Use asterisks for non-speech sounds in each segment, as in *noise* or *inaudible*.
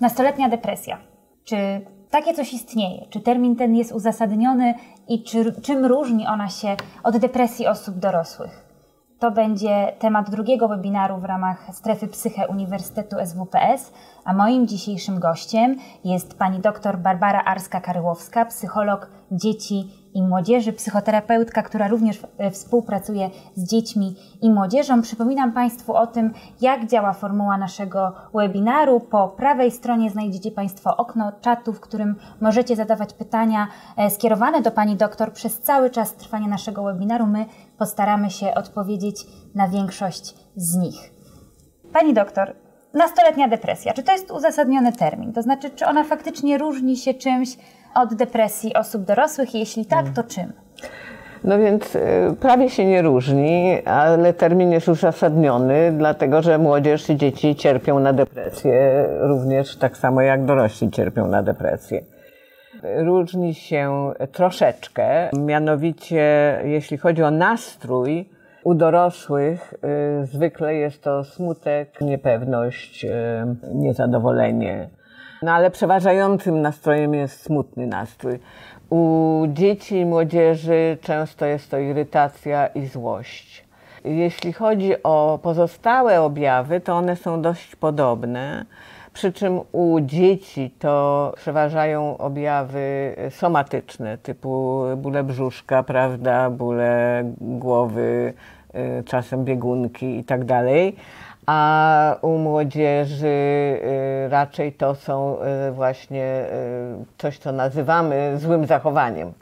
Nastoletnia depresja. Czy takie coś istnieje? Czy termin ten jest uzasadniony i czy, czym różni ona się od depresji osób dorosłych? To będzie temat drugiego webinaru w ramach strefy Psyche Uniwersytetu SWPS, a moim dzisiejszym gościem jest pani dr Barbara Arska-Karyłowska, psycholog dzieci i młodzieży, psychoterapeutka, która również e, współpracuje z dziećmi i młodzieżą. Przypominam Państwu o tym, jak działa formuła naszego webinaru. Po prawej stronie znajdziecie Państwo okno czatu, w którym możecie zadawać pytania e, skierowane do Pani doktor przez cały czas trwania naszego webinaru. My postaramy się odpowiedzieć na większość z nich. Pani doktor, nastoletnia depresja, czy to jest uzasadniony termin? To znaczy, czy ona faktycznie różni się czymś od depresji osób dorosłych? Jeśli tak, to czym? No więc y, prawie się nie różni, ale termin jest uzasadniony, dlatego że młodzież i dzieci cierpią na depresję, również tak samo jak dorośli cierpią na depresję. Różni się troszeczkę, mianowicie jeśli chodzi o nastrój, u dorosłych y, zwykle jest to smutek, niepewność, y, niezadowolenie. No ale przeważającym nastrojem jest smutny nastrój. U dzieci i młodzieży często jest to irytacja i złość. Jeśli chodzi o pozostałe objawy, to one są dość podobne. Przy czym u dzieci to przeważają objawy somatyczne, typu bóle brzuszka, prawda, bóle głowy, y, czasem biegunki i tak dalej. A u młodzieży y, raczej to są y, właśnie coś, co nazywamy złym zachowaniem.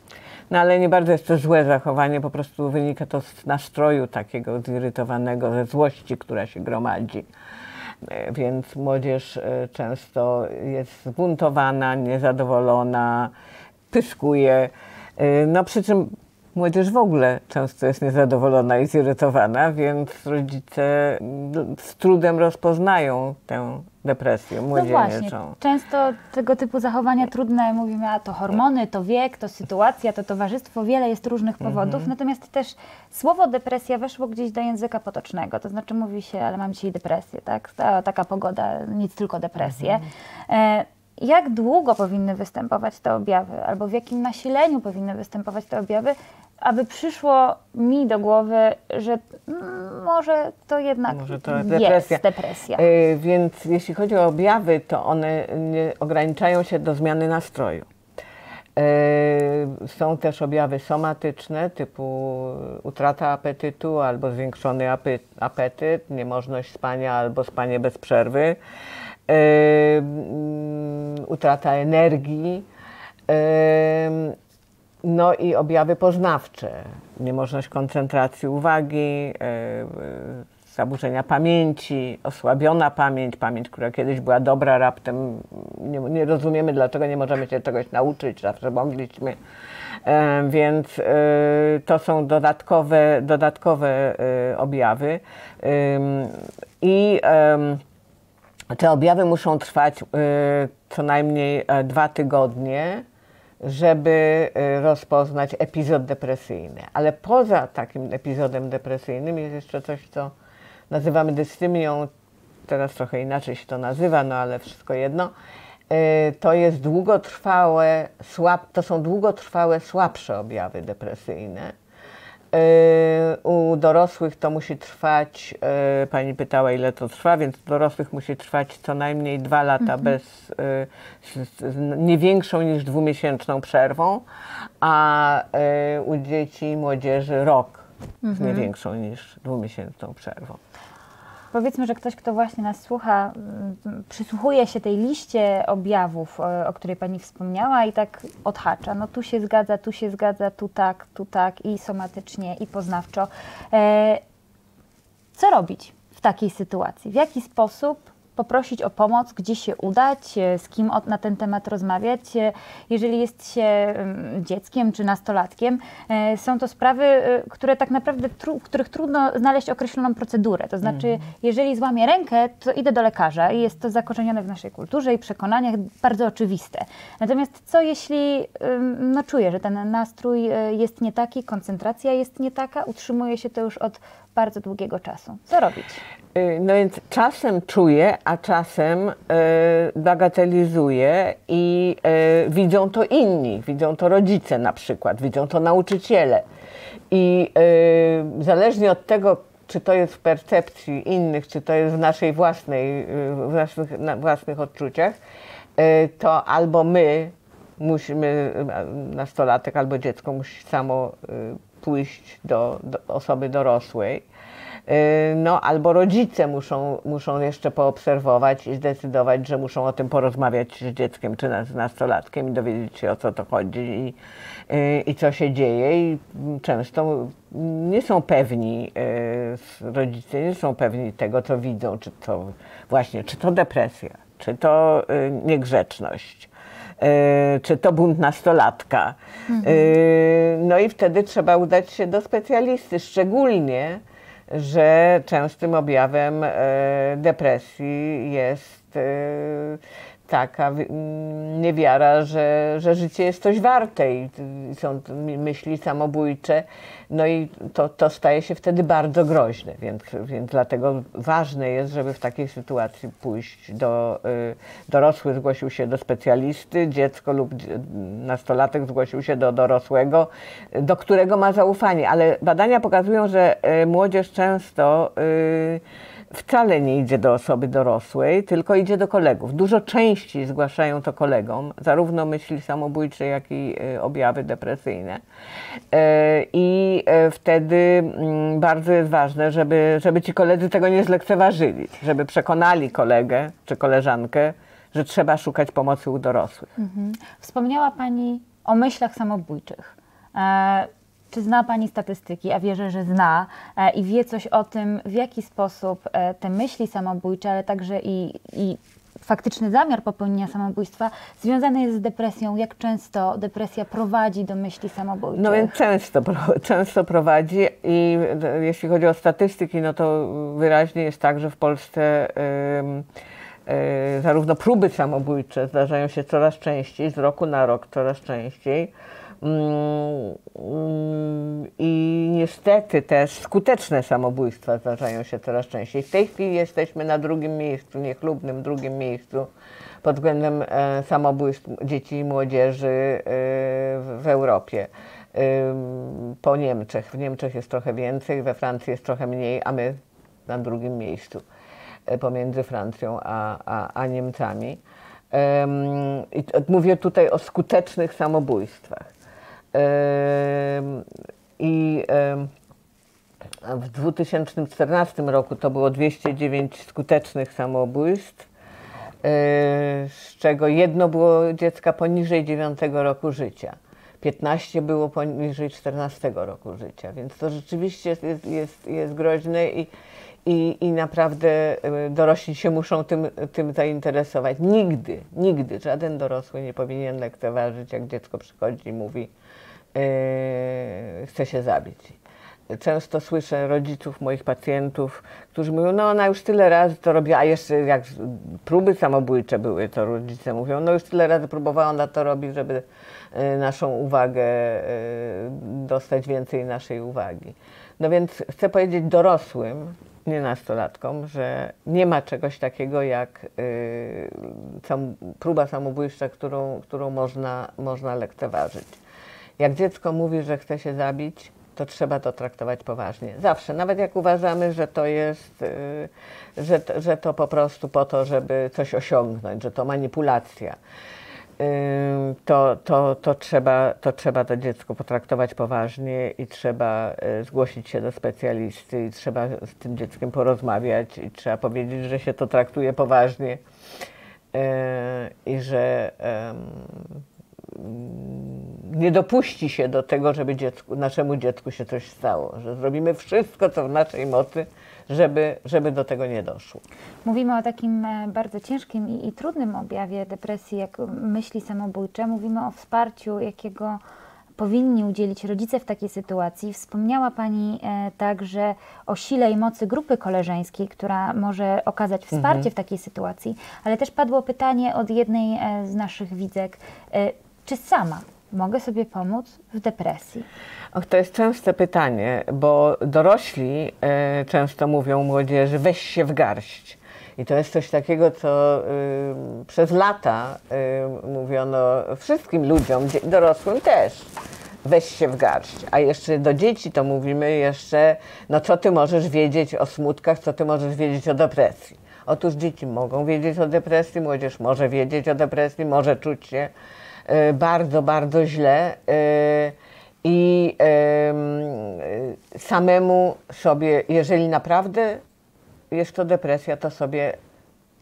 No ale nie bardzo jest to złe zachowanie, po prostu wynika to z nastroju takiego zirytowanego, ze złości, która się gromadzi. Więc młodzież często jest zbuntowana, niezadowolona, pyskuje. No przy czym młodzież w ogóle często jest niezadowolona i zirytowana, więc rodzice z trudem rozpoznają tę depresję młodzieńczą. No właśnie, często tego typu zachowania trudne, mówimy, a to hormony, to wiek, to sytuacja, to towarzystwo, wiele jest różnych powodów, mhm. natomiast też słowo depresja weszło gdzieś do języka potocznego, to znaczy mówi się, ale mam dzisiaj depresję, tak, ta, taka pogoda, nic tylko depresję. Mhm. E, jak długo powinny występować te objawy, albo w jakim nasileniu powinny występować te objawy, aby przyszło mi do głowy, że może to jednak może to jest depresja. depresja. Yy, więc jeśli chodzi o objawy, to one nie ograniczają się do zmiany nastroju. Yy, są też objawy somatyczne typu utrata apetytu albo zwiększony apetyt, niemożność spania albo spanie bez przerwy. Mm, utrata energii, no i objawy poznawcze, niemożność koncentracji uwagi, zaburzenia pamięci, osłabiona pamięć, pamięć, która kiedyś była dobra, raptem nie, nie rozumiemy, dlaczego nie możemy się czegoś nauczyć, zawsze mogliśmy. Więc to są dodatkowe, dodatkowe objawy. I te objawy muszą trwać co najmniej e, dwa tygodnie, żeby y, rozpoznać epizod depresyjny. Ale poza takim epizodem depresyjnym jest jeszcze coś, co nazywamy dystymią. Teraz trochę inaczej się to nazywa, no ale wszystko jedno. Y, to jest długotrwałe, słab, to są długotrwałe, słabsze objawy depresyjne u dorosłych to musi trwać, e, pani pytała ile to trwa, więc u dorosłych musi trwać co najmniej dwa lata mhm. bez, e, nie większą niż dwumiesięczną przerwą, a e, u dzieci i młodzieży rok mhm. z nie większą niż dwumiesięczną przerwą. Powiedzmy, że ktoś, kto właśnie nas słucha, mm, przysłuchuje się tej liście objawów, o, której Pani wspomniała i tak odhacza. No tu się zgadza, tu się zgadza, tu tak, tu tak i somatycznie, i poznawczo. E, co robić w takiej sytuacji? W jaki sposób poprosić o pomoc, gdzie się udać, e, z kim na ten temat rozmawiać. E, jeżeli jest się dzieckiem czy nastolatkiem, e, są to sprawy, które tak naprawdę, w których trudno znaleźć określoną procedurę. To znaczy, mhm. jeżeli złamię rękę, to idę do lekarza i jest to zakorzenione w naszej kulturze i przekonaniach bardzo oczywiste. Natomiast co jeśli no, czuję, że ten nastrój jest nie taki, koncentracja jest nie taka, utrzymuje się to już od bardzo długiego czasu. Co robić? Y, no więc czasem czuję, a czasem y, bagatelizuję i y, widzą to inni, widzą to rodzice na przykład, widzą to nauczyciele. I zależnie od tego, czy to jest w percepcji innych, czy to jest w naszej własnej, w naszych na własnych odczuciach, to albo my musimy, nastolatek albo dziecko musi samo pójść do, do osoby dorosłej, no albo rodzice muszą, muszą jeszcze poobserwować i zdecydować, że muszą o tym porozmawiać z dzieckiem czy z nastolatkiem i dowiedzieć się o co to chodzi i, y, i co się dzieje i często nie są pewni, y, rodzice nie są pewni tego, co widzą, czy to właśnie, czy to depresja, czy to niegrzeczność czy to bunt nastolatka. Mhm. No i wtedy trzeba udać się do specjalisty, szczególnie, że częstym objawem depresji jest taka niewiara, że, że życie jest coś warte i są myśli samobójcze, no i to, to staje się wtedy bardzo groźne, więc, więc dlatego ważne jest, żeby w takiej sytuacji pójść do y, dorosły, zgłosił się do specjalisty, dziecko lub nastolatek zgłosił się do dorosłego, do którego ma zaufanie, ale badania pokazują, że y, młodzież często y, wcale nie idzie do osoby dorosłej, tylko idzie do kolegów. Dużo częściej zgłaszają to kolegom, zarówno myśli samobójcze, jak i e, objawy depresyjne. E, I e, wtedy mm, bardzo jest ważne, żeby, żeby ci koledzy tego nie zlekceważyli, żeby przekonali kolegę czy koleżankę, że trzeba szukać pomocy u dorosłych. Mhm. Wspomniała Pani o myślach samobójczych. Czy zna Pani statystyki, a wierzę, że zna e, i wie coś o tym, w jaki sposób e, te myśli samobójcze, ale także i, i faktyczny zamiar popełnienia samobójstwa związany jest z depresją. Jak często depresja prowadzi do myśli samobójczych? No więc często, *laughs* często prowadzi i jeśli chodzi o statystyki, no to wyraźnie jest tak, że w Polsce zarówno próby samobójcze zdarzają się coraz częściej, z roku na rok coraz częściej. Mm, I niestety też skuteczne samobójstwa zdarzają się coraz częściej. W tej chwili jesteśmy na drugim miejscu, niechlubnym drugim miejscu pod względem e, samobójstw dzieci i młodzieży e, w Europie. Po Niemczech. W Niemczech jest trochę więcej, we Francji jest trochę mniej, a my na drugim miejscu e, pomiędzy Francją a, a, a Niemcami. I mówię tutaj o skutecznych samobójstwach. I w 2014 roku to było 209 skutecznych samobójstw, e, z czego jedno było dziecka poniżej 9 roku życia. 15 było poniżej 14 roku życia, więc to rzeczywiście jest, jest, jest groźne i, i, i naprawdę e, dorośli się muszą tym, tym zainteresować. Nigdy, nigdy żaden dorosły nie powinien lekceważyć, jak dziecko przychodzi i mówi, yy, chce się zabić. Często słyszę rodziców moich pacjentów, którzy mówią, no ona już tyle razy to robi, a jeszcze jak próby samobójcze były, to rodzice mówią, no już tyle razy próbowała, ona to robi, żeby y, naszą uwagę, y, dostać więcej naszej uwagi. No więc chcę powiedzieć dorosłym, nie nastolatkom, że nie ma czegoś takiego jak y, sam, próba samobójcza, którą, którą można, można lekceważyć. Jak dziecko mówi, że chce się zabić, to trzeba to traktować poważnie. Zawsze, nawet jak uważamy, że to jest, y, że, że to po prostu po to, żeby coś osiągnąć, że to manipulacja, to, to, to, trzeba, to trzeba to dziecko potraktować poważnie i trzeba y, zgłosić się do specjalisty i trzeba z tym dzieckiem porozmawiać i trzeba powiedzieć, że się to traktuje poważnie i że nie dopuści się do tego, żeby dziecku, naszemu dziecku się coś stało, że zrobimy wszystko, co w naszej mocy, żeby, żeby do tego nie doszło. Mówimy o takim e, bardzo ciężkim i, i trudnym objawie depresji, jak myśli samobójcze. Mówimy o wsparciu, jakiego powinni udzielić rodzice w takiej sytuacji. Wspomniała Pani e, także o sile i mocy grupy koleżeńskiej, która może okazać wsparcie mhm. w takiej sytuacji, ale też padło pytanie od jednej e, z naszych widzek, czy sama mogę sobie pomóc w depresji? Och, to jest częste pytanie, bo dorośli e, często mówią młodzieży, weź się w garść. I to jest coś takiego, co y, przez lata y, mówiono wszystkim ludziom, dorosłym też. Weź się w garść. A jeszcze do dzieci to mówimy jeszcze, no co ty możesz wiedzieć o smutkach, co ty możesz wiedzieć o depresji. Otóż dzieci mogą wiedzieć o depresji, młodzież może wiedzieć o depresji, może czuć się bardzo, bardzo źle. Y, I y, samemu sobie, jeżeli naprawdę jest to depresja, to sobie,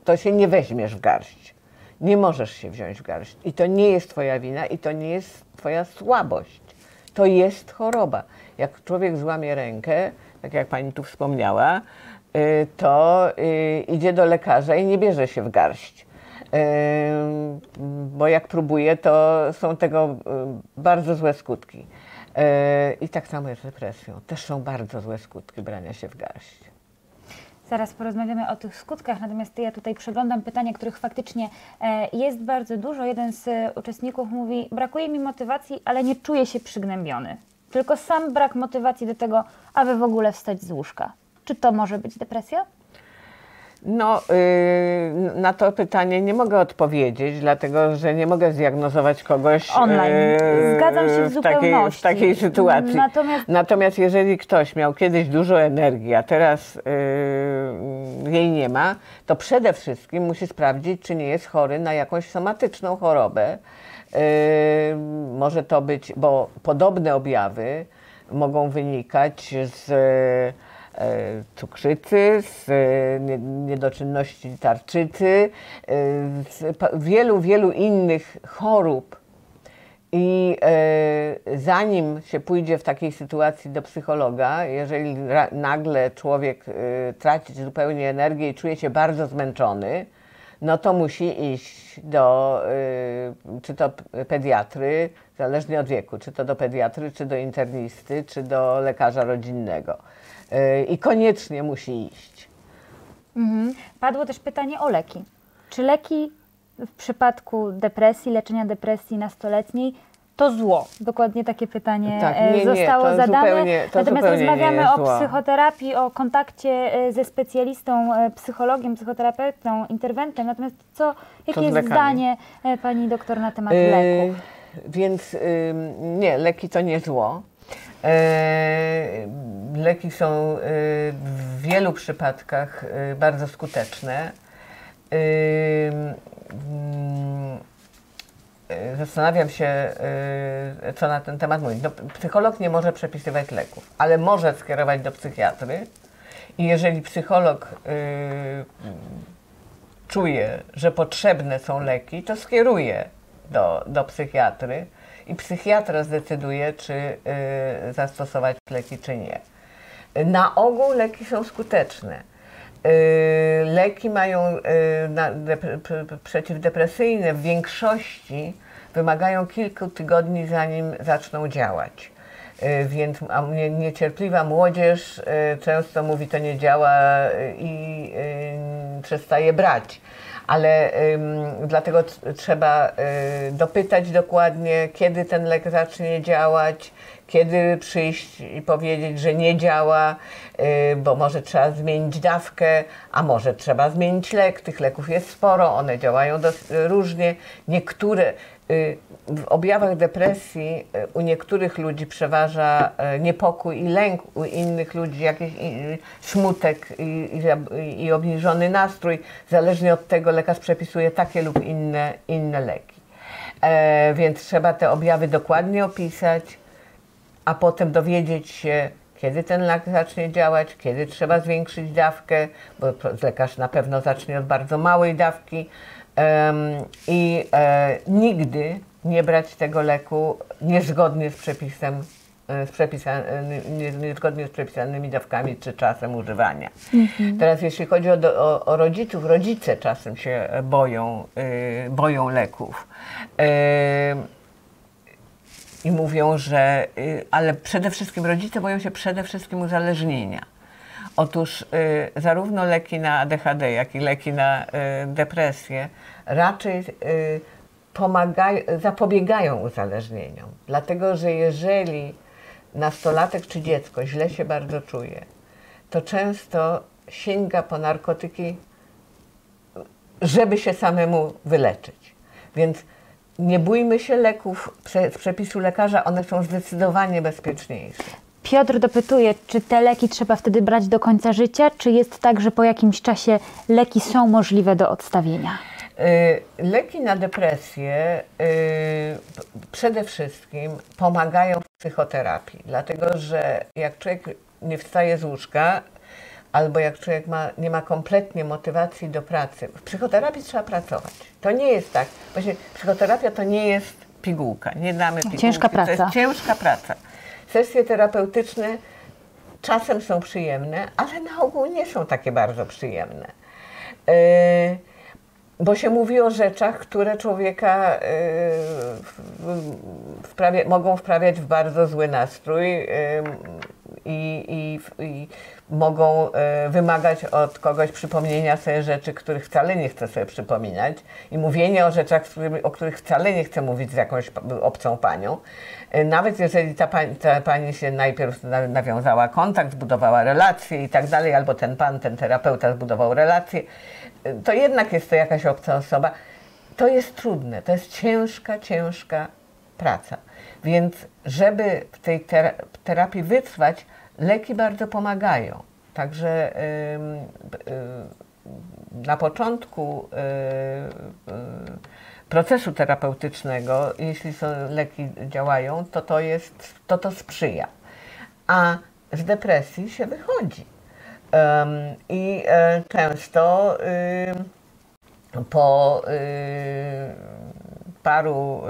to się nie weźmiesz w garść. Nie możesz się wziąć w garść. I to nie jest twoja wina i to nie jest twoja słabość. To jest choroba. Jak człowiek złamie rękę, tak jak pani tu wspomniała, to idzie do lekarza i nie bierze się w garść. Bo jak próbuje, to są tego bardzo złe skutki. I tak samo jest z depresją. Też są bardzo złe skutki brania się w garść. Zaraz porozmawiamy o tych skutkach, natomiast ja tutaj przeglądam pytania, których faktycznie e, jest bardzo dużo. Jeden z uczestników mówi: Brakuje mi motywacji, ale nie czuję się przygnębiony. Tylko sam brak motywacji do tego, aby w ogóle wstać z łóżka. Czy to może być depresja? No, yy, na to pytanie nie mogę odpowiedzieć, dlatego że nie mogę zdiagnozować kogoś online. Yy, Zgadzam się w, w, takiej, w takiej sytuacji. Natomiast... Natomiast jeżeli ktoś miał kiedyś dużo energii, a teraz yy, jej nie ma, to przede wszystkim musi sprawdzić, czy nie jest chory na jakąś somatyczną chorobę. Yy, może to być, bo podobne objawy mogą wynikać z cukrzycy, z e, niedoczynności tarczycy, e, z wielu, wielu innych chorób. I zanim się pójdzie w takiej sytuacji do psychologa, jeżeli nagle człowiek traci zupełnie energię i czuje się bardzo zmęczony, no to musi iść do czy to pediatry, zależnie od wieku, czy to do pediatry, czy do internisty, czy do lekarza rodzinnego. E, i koniecznie musi iść. Mhm. Padło też pytanie o leki. Czy leki w przypadku depresji, leczenia depresji nastoletniej to zło? Dokładnie takie pytanie tak, e, nie, zostało nie, zadane. Zupełnie, Natomiast rozmawiamy o zło. psychoterapii, o kontakcie e, ze specjalistą, psychologiem, psychoterapeutą, interwentem. Natomiast co, jakie jest zdanie pani doktor na temat yy, leków? Więc yy, nie, leki to nie zło. E, leki są e, w wielu przypadkach e, bardzo skuteczne. Mm, zastanawiam się, co na ten temat mówić. No, psycholog nie może przepisywać leków, ale może skierować do psychiatry. I jeżeli psycholog czuje, że potrzebne są leki, to skieruje do, do psychiatry i psychiatra zdecyduje, czy y, zastosować leki, czy nie. Na ogół leki są skuteczne. Y, leki mają y, przeciwdepresyjne w większości wymagają kilku tygodni, zanim zaczną działać. Więc niecierpliwa młodzież często mówi, to nie działa i przestaje brać ale ym, dlatego trzeba y, dopytać dokładnie, kiedy ten lek zacznie działać, kiedy przyjść i powiedzieć, że nie działa, y, bo może trzeba zmienić dawkę, a może trzeba zmienić lek. Tych leków jest sporo, one działają różnie. Niektóre y, w objawach depresji y, u niektórych ludzi przeważa niepokój i lęk, u innych ludzi jakiś smutek i, i, i obniżony nastrój. Zależnie od tego lekarz przepisuje takie lub inne, inne leki. E, więc trzeba te objawy dokładnie opisać, a potem dowiedzieć się, kiedy ten lek zacznie działać, kiedy trzeba zwiększyć dawkę, bo lekarz na pewno zacznie od bardzo małej dawki i e, nigdy nie brać tego leku niezgodnie z przepisem e, z przepisanymi, niezgodnie z przepisanymi dawkami czy czasem używania. Mhm. Teraz jeśli chodzi o, o, o, rodziców, rodzice czasem się boją, y, boją leków. I mówią, że, y, ale przede wszystkim rodzice boją się przede wszystkim uzależnienia. Otóż y, zarówno leki na ADHD, jak i leki na y, depresję raczej pomagają, zapobiegają uzależnieniom. Dlatego, że jeżeli nastolatek czy dziecko źle się bardzo czuje, to często sięga po narkotyki, żeby się samemu wyleczyć. Więc nie bójmy się leków z przepisu lekarza, one są zdecydowanie bezpieczniejsze. Piotr dopytuje, czy te leki trzeba wtedy brać do końca życia, czy jest tak, że po jakimś czasie leki są możliwe do odstawienia? Y, leki na depresję y, przede wszystkim pomagają w psychoterapii, dlatego że jak człowiek nie wstaje z łóżka, albo jak człowiek ma, nie ma kompletnie motywacji do pracy, w psychoterapii trzeba pracować. To nie jest tak. Właśnie psychoterapia to nie jest pigułka. Nie damy pigułki. Ciężka praca. To jest ciężka praca. Sesje terapeutyczne czasem są przyjemne, ale na ogół nie są takie bardzo przyjemne. Yy, bo się mówi o rzeczach, które człowieka yy, wprawia, mogą wprawiać w bardzo zły nastrój yy, i, i, i mogą e, wymagać od kogoś przypomnienia sobie rzeczy, których wcale nie chce sobie przypominać i mówienie o rzeczach, o których wcale nie chce mówić z jakąś obcą panią. Nawet jeżeli ta pani, ta pani się najpierw nawiązała kontakt, zbudowała relacje i tak dalej, albo ten pan, ten terapeuta zbudował relacje, to jednak jest to jakaś obca osoba. To jest trudne, to jest ciężka, ciężka praca. Więc żeby w tej terapii wytrwać, Leki bardzo pomagają. Także na początku procesu terapeutycznego, jeśli są leki działają, to to, jest, to to sprzyja. A z depresji się wychodzi. I e, często po paru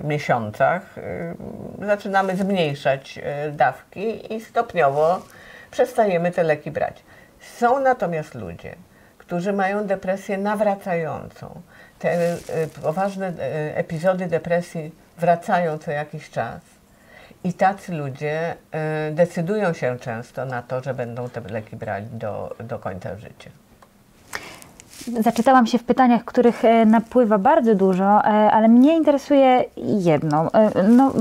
y, miesiącach y, zaczynamy zmniejszać y, dawki i stopniowo przestajemy te leki brać. Są natomiast ludzie, którzy mają depresję nawracającą. Te poważne epizody depresji wracają co jakiś czas. I tacy ludzie decydują się często na to, że będą te leki brać do, do końca życia. Zaczytałam się w pytaniach, których e, napływa bardzo dużo, e, ale mnie interesuje jedno. E, no,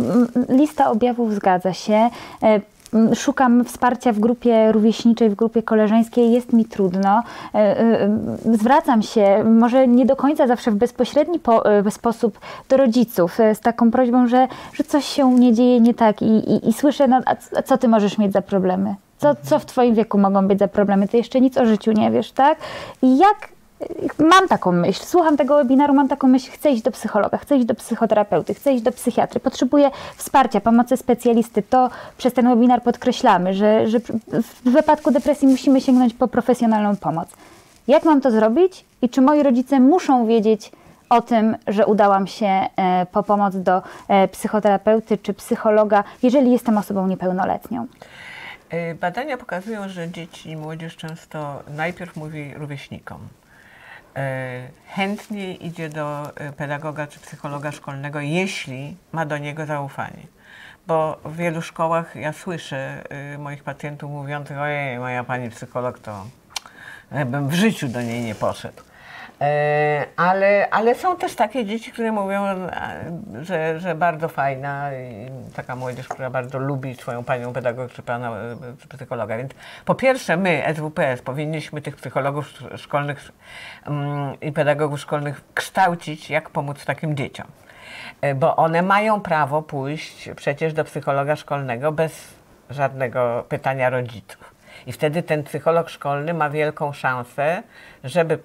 lista objawów zgadza się. Szukam wsparcia w grupie rówieśniczej, w grupie koleżeńskiej, jest mi trudno. Zwracam się, może nie do końca zawsze w bezpośredni po, sposób do rodziców, z taką prośbą, że, że coś się nie dzieje nie tak i, i, i słyszę, no, a co ty możesz mieć za problemy? Co, co w Twoim wieku mogą być za problemy? Ty jeszcze nic o życiu nie wiesz, tak? I jak mam taką myśl, słucham tego webinaru, mam taką myśl, chcę iść do psychologa, chcę iść do psychoterapeuty, chcę iść do psychiatry, potrzebuję wsparcia, pomocy specjalisty. To przez ten webinar podkreślamy, że, że w wypadku depresji musimy sięgnąć po profesjonalną pomoc. Jak mam to zrobić i czy moi rodzice muszą wiedzieć o tym, że udałam się e, po pomoc do e, psychoterapeuty czy psychologa, jeżeli jestem osobą niepełnoletnią? E, badania pokazują, że dzieci i młodzież często najpierw mówi rówieśnikom, chętnie idzie do e, pedagoga czy psychologa szkolnego, jeśli ma do niego zaufanie. Bo w wielu szkołach ja słyszę e, moich pacjentów mówiących, ojej, moja pani psycholog to bym w życiu do niej nie poszedł. E, ale, ale są też takie dzieci, które mówią, że, że bardzo fajna, taka młodzież, która bardzo lubi swoją panią pedagog czy pana czy psychologa. Więc po pierwsze my, SWPS, powinniśmy tych psychologów szkolnych um, i pedagogów szkolnych kształcić, jak pomóc takim dzieciom. E, bo one mają prawo pójść przecież do psychologa szkolnego bez żadnego pytania rodziców. I wtedy ten psycholog szkolny ma wielką szansę, żeby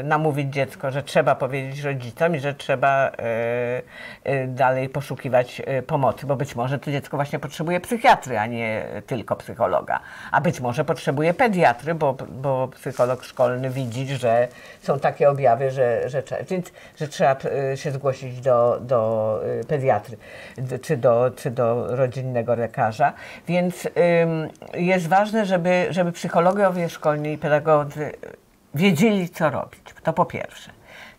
y, namówić dziecko, że trzeba powiedzieć rodzicom i że trzeba y, y, dalej poszukiwać pomocy, bo być może to dziecko właśnie potrzebuje psychiatry, a nie tylko psychologa. A być może potrzebuje pediatry, bo, bo psycholog szkolny widzi, że są takie objawy, że, że, więc, że trzeba się zgłosić do, do pediatry czy do, czy do rodzinnego lekarza. Więc jest ważne, żeby, żeby psychologowie szkolni i pedagodzy wiedzieli, co robić. To po pierwsze.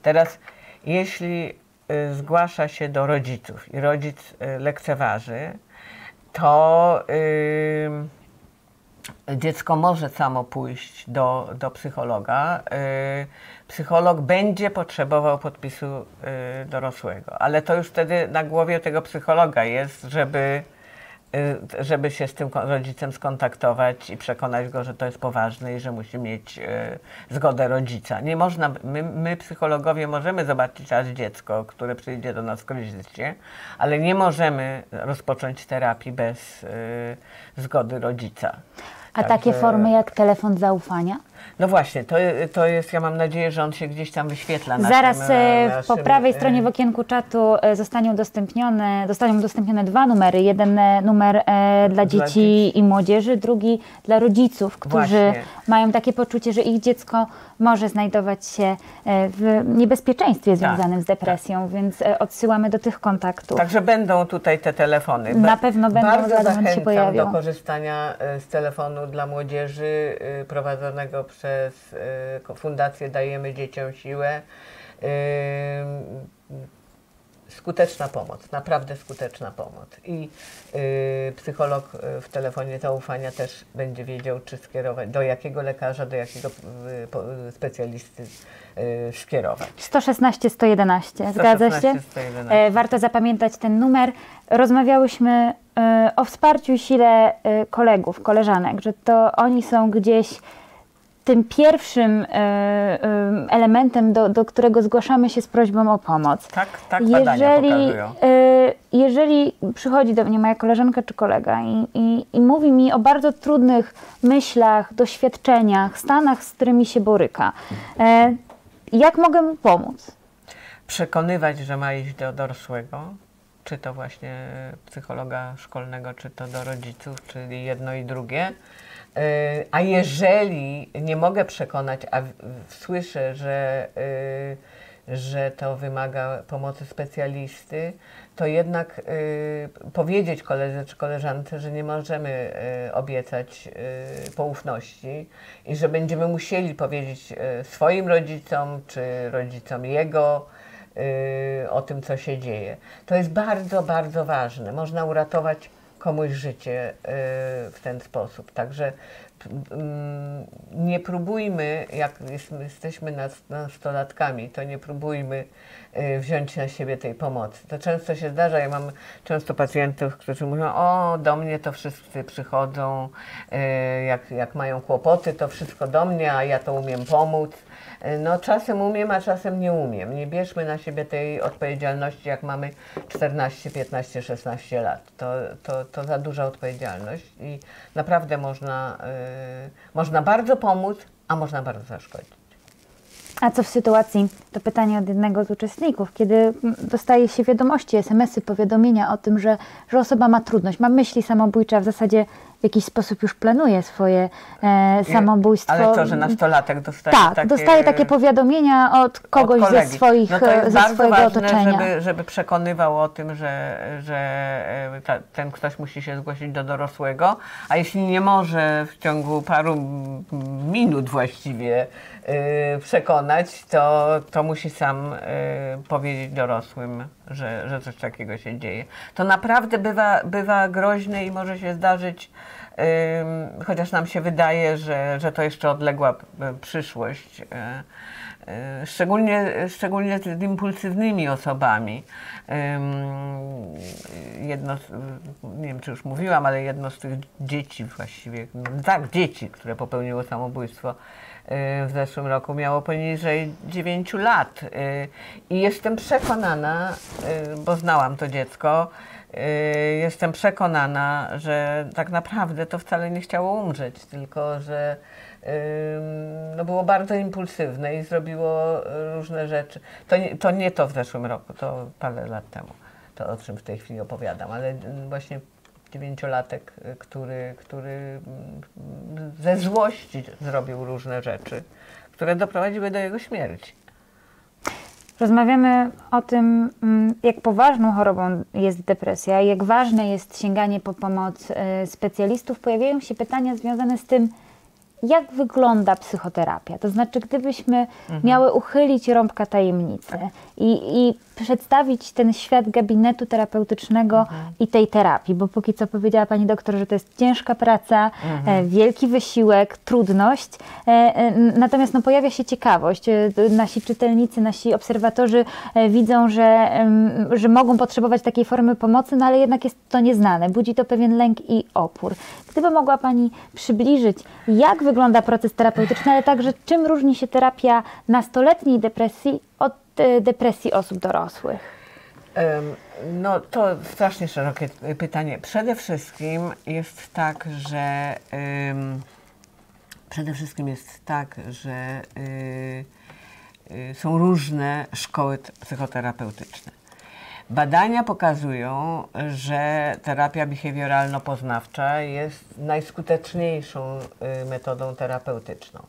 Teraz, jeśli y, zgłasza się do rodziców i rodzic y, lekceważy, to, dziecko może samo pójść do, do psychologa. Y, psycholog będzie potrzebował podpisu y, dorosłego, ale to już wtedy na głowie tego psychologa jest, żeby Y, żeby się z tym rodzicem skontaktować i przekonać go, że to jest poważne i że musi mieć y, zgodę rodzica. Nie można, my, my psychologowie możemy zobaczyć raz dziecko, które przyjdzie do nas w kryzysie, ale nie możemy rozpocząć terapii bez y, zgody rodzica. A Także... takie formy jak telefon zaufania? No właśnie, to, to jest, ja mam nadzieję, że on się gdzieś tam wyświetla. Zaraz naszym, e, po prawej e, stronie w okienku czatu e, zostanie udostępnione, zostaną udostępnione dwa numery. Jeden numer dla dzieci, dla dzieci. i młodzieży, drugi dla rodziców, którzy właśnie. mają takie poczucie, że ich dziecko może znajdować się w niebezpieczeństwie tak, związanym tak, z depresją, tak. więc odsyłamy do tych kontaktów. Także będą tutaj te telefony. Na pewno będą, Bardzo zachęcam się pojawią. do korzystania z telefonu dla młodzieży prowadzonego przez y, Fundację Dajemy Dzieciom Siłę. Y, skuteczna pomoc, naprawdę skuteczna pomoc. I y, psycholog w telefonie zaufania też będzie wiedział, czy skierować, do jakiego lekarza, do jakiego specjalisty skierować. 116 111, zgadza się? 111. E, warto zapamiętać ten numer. Rozmawiałyśmy o wsparciu i sile kolegów, koleżanek, że to oni są gdzieś tym pierwszym e, e, elementem, do, do którego zgłaszamy się z prośbą o pomoc. Tak, tak jeżeli, e, jeżeli przychodzi do mnie moja koleżanka czy kolega i, i, i mówi mi o bardzo trudnych myślach, doświadczeniach, stanach, z którymi się boryka, jak mogę mu pomóc? Przekonywać, że ma iść do dorosłego, czy to właśnie psychologa szkolnego, czy to do rodziców, czyli jedno i drugie a jeżeli nie mogę przekonać, a słyszę, że, e, że to wymaga pomocy specjalisty, to jednak e, powiedzieć koledze czy koleżance, że nie możemy obiecać poufności i że będziemy musieli powiedzieć swoim rodzicom czy rodzicom jego o tym, co się dzieje. To jest bardzo, bardzo ważne. Można uratować komuś życie y, w ten sposób. Także mm, nie próbujmy, jak jesteśmy nastolatkami, to nie próbujmy y, wziąć na siebie tej pomocy. To często się zdarza, ja mam często pacjentów, którzy mówią, o do mnie to wszyscy przychodzą, y, jak, jak mają kłopoty, to wszystko do mnie, a ja to umiem pomóc. No czasem umiem, a czasem nie umiem. Nie bierzmy na siebie tej odpowiedzialności, jak mamy 14, 15, 16 lat. To, to, to za duża odpowiedzialność i naprawdę można, yy, można bardzo pomóc, a można bardzo zaszkodzić. A co w sytuacji, to pytanie od jednego z uczestników, kiedy dostaje się wiadomości, SMS-y, powiadomienia o tym, że, że osoba ma trudność, ma myśli samobójcze, a w zasadzie w jakiś sposób już planuje swoje e, samobójstwo. Ale to, że nastolatek dostaje tak, takie... dostaje takie powiadomienia od kogoś od ze, swoich, no ze swojego ważne, otoczenia. Żeby, żeby przekonywał o tym, że, że e, ta, ten ktoś musi się zgłosić do dorosłego, a jeśli nie może w ciągu paru minut właściwie y, przekonać, to, to musi sam y, powiedzieć dorosłym, że, że coś takiego się dzieje. To naprawdę bywa, bywa groźne i może się zdarzyć chociaż nam się wydaje, że, że to jeszcze odległa e, przyszłość. E, e, szczególnie, szczególnie z impulsywnymi osobami. Jedno, nie wiem czy już mówiłam, ale jedno z tych dzieci właściwie, tak, dzieci, które popełniło samobójstwo w zeszłym roku, miało poniżej 9 lat. I jestem przekonana, bo znałam to dziecko, Y, jestem przekonana, że tak naprawdę to wcale nie chciało umrzeć, tylko że no było bardzo impulsywne i zrobiło różne rzeczy. To nie, to nie to w zeszłym roku, to parę lat temu, to o czym w tej chwili opowiadam, ale właśnie dziewięciolatek, który, który ze złości zrobił różne rzeczy, które doprowadziły do jego śmierci. Rozmawiamy o tym, mm, jak poważną chorobą jest depresja, jak ważne jest sięganie po pomoc e, specjalistów. Pojawiają się pytania związane z tym, jak wygląda psychoterapia. To znaczy, gdybyśmy mhm. miały uchylić rąbka tajemnicy i, i przedstawić ten świat gabinetu terapeutycznego mhm. i tej terapii, bo póki co powiedziała pani doktor, że to jest ciężka praca, mhm. e, wielki wysiłek, trudność, e, e, natomiast no, pojawia się ciekawość. Nasi czytelnicy, nasi obserwatorzy widzą, że, że mogą potrzebować takiej formy pomocy, no ale jednak jest to nieznane, budzi to pewien lęk i opór. Gdyby mogła pani przybliżyć, jak wygląda proces terapeutyczny, ale także czym różni się terapia nastoletniej depresji od e, depresji osób dorosłych? No to strasznie szerokie pytanie. Przede wszystkim jest tak, że przede wszystkim jest tak, że y, y, są różne szkoły psychoterapeutyczne. Badania pokazują, że terapia behawioralno-poznawcza jest najskuteczniejszą y, metodą terapeutyczną.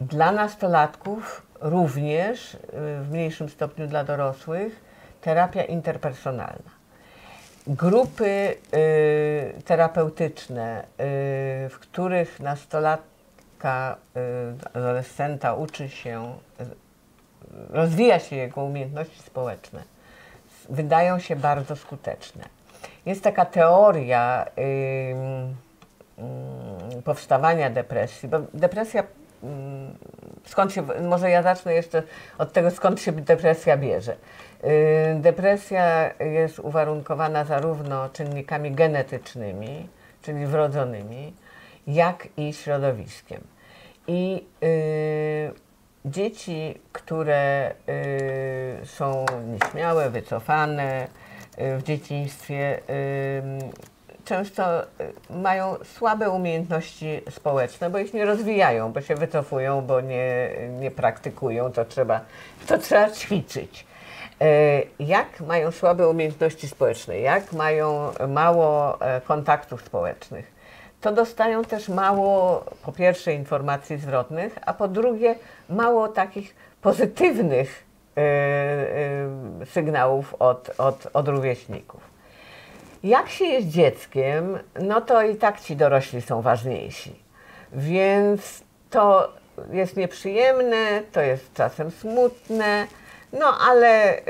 Dla nastolatków również, y, w mniejszym stopniu dla dorosłych, terapia interpersonalna. Grupy y, terapeutyczne, w których nastolatka, adolescenta uczy się, rozwija się jego umiejętności społeczne, wydają się bardzo skuteczne. Jest taka teoria powstawania depresji, bo depresja skąd się, może ja zacznę jeszcze od tego, skąd się depresja bierze. Depresja jest uwarunkowana zarówno czynnikami genetycznymi, czyli wrodzonymi, jak i środowiskiem. I y, dzieci, które y, są nieśmiałe, wycofane y, w dzieciństwie, y, często y, mają słabe umiejętności społeczne, bo ich nie rozwijają, bo się wycofują, bo nie, nie praktykują, to trzeba, to trzeba ćwiczyć. E, jak mają słabe umiejętności społeczne, jak mają mało e, kontaktów społecznych, to dostają też mało, po pierwsze, informacji zwrotnych, a po drugie, mało takich pozytywnych e, sygnałów od, od, od rówieśników. Jak się jest dzieckiem, no to i tak ci dorośli są ważniejsi. Więc to jest nieprzyjemne, to jest czasem smutne, no ale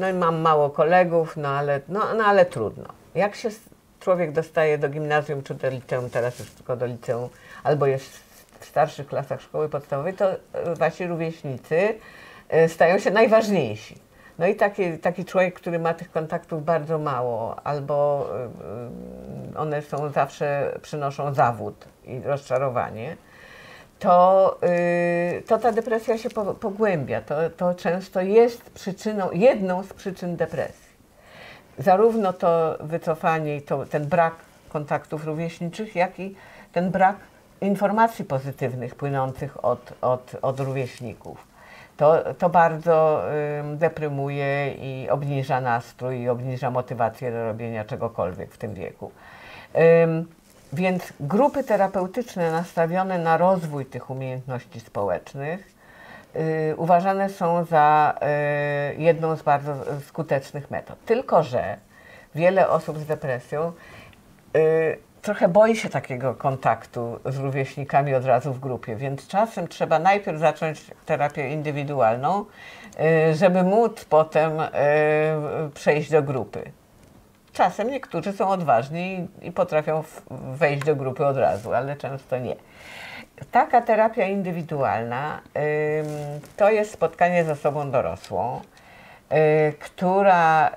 yy, no, mam mało kolegów, no ale, no, no ale trudno. Jak się człowiek dostaje do gimnazjum czy do liceum, teraz już tylko do liceum, albo jest w starszych klasach szkoły podstawowej, to wasi rówieśnicy yy, stają się najważniejsi. No i taki, taki człowiek, który ma tych kontaktów bardzo mało, albo y, one są zawsze, przynoszą zawód i rozczarowanie, to, to ta depresja się pogłębia. To, to często jest przyczyną, jedną z przyczyn depresji. Zarówno to wycofanie i to, ten brak kontaktów rówieśniczych, jak i ten brak informacji pozytywnych płynących od, od, od rówieśników to, to bardzo deprymuje i obniża nastrój i obniża motywację do robienia czegokolwiek w tym wieku. Więc grupy terapeutyczne nastawione na rozwój tych umiejętności społecznych uważane są za y, jedną z bardzo skutecznych metod. Tylko, że wiele osób z depresją y, trochę boi się takiego kontaktu z rówieśnikami od razu w grupie, więc czasem trzeba najpierw zacząć terapię indywidualną, y, żeby móc potem y, przejść do grupy. Czasem niektórzy są odważni i potrafią wejść do grupy od razu, ale często nie. Taka terapia indywidualna to jest spotkanie ze sobą dorosłą, Y, która y,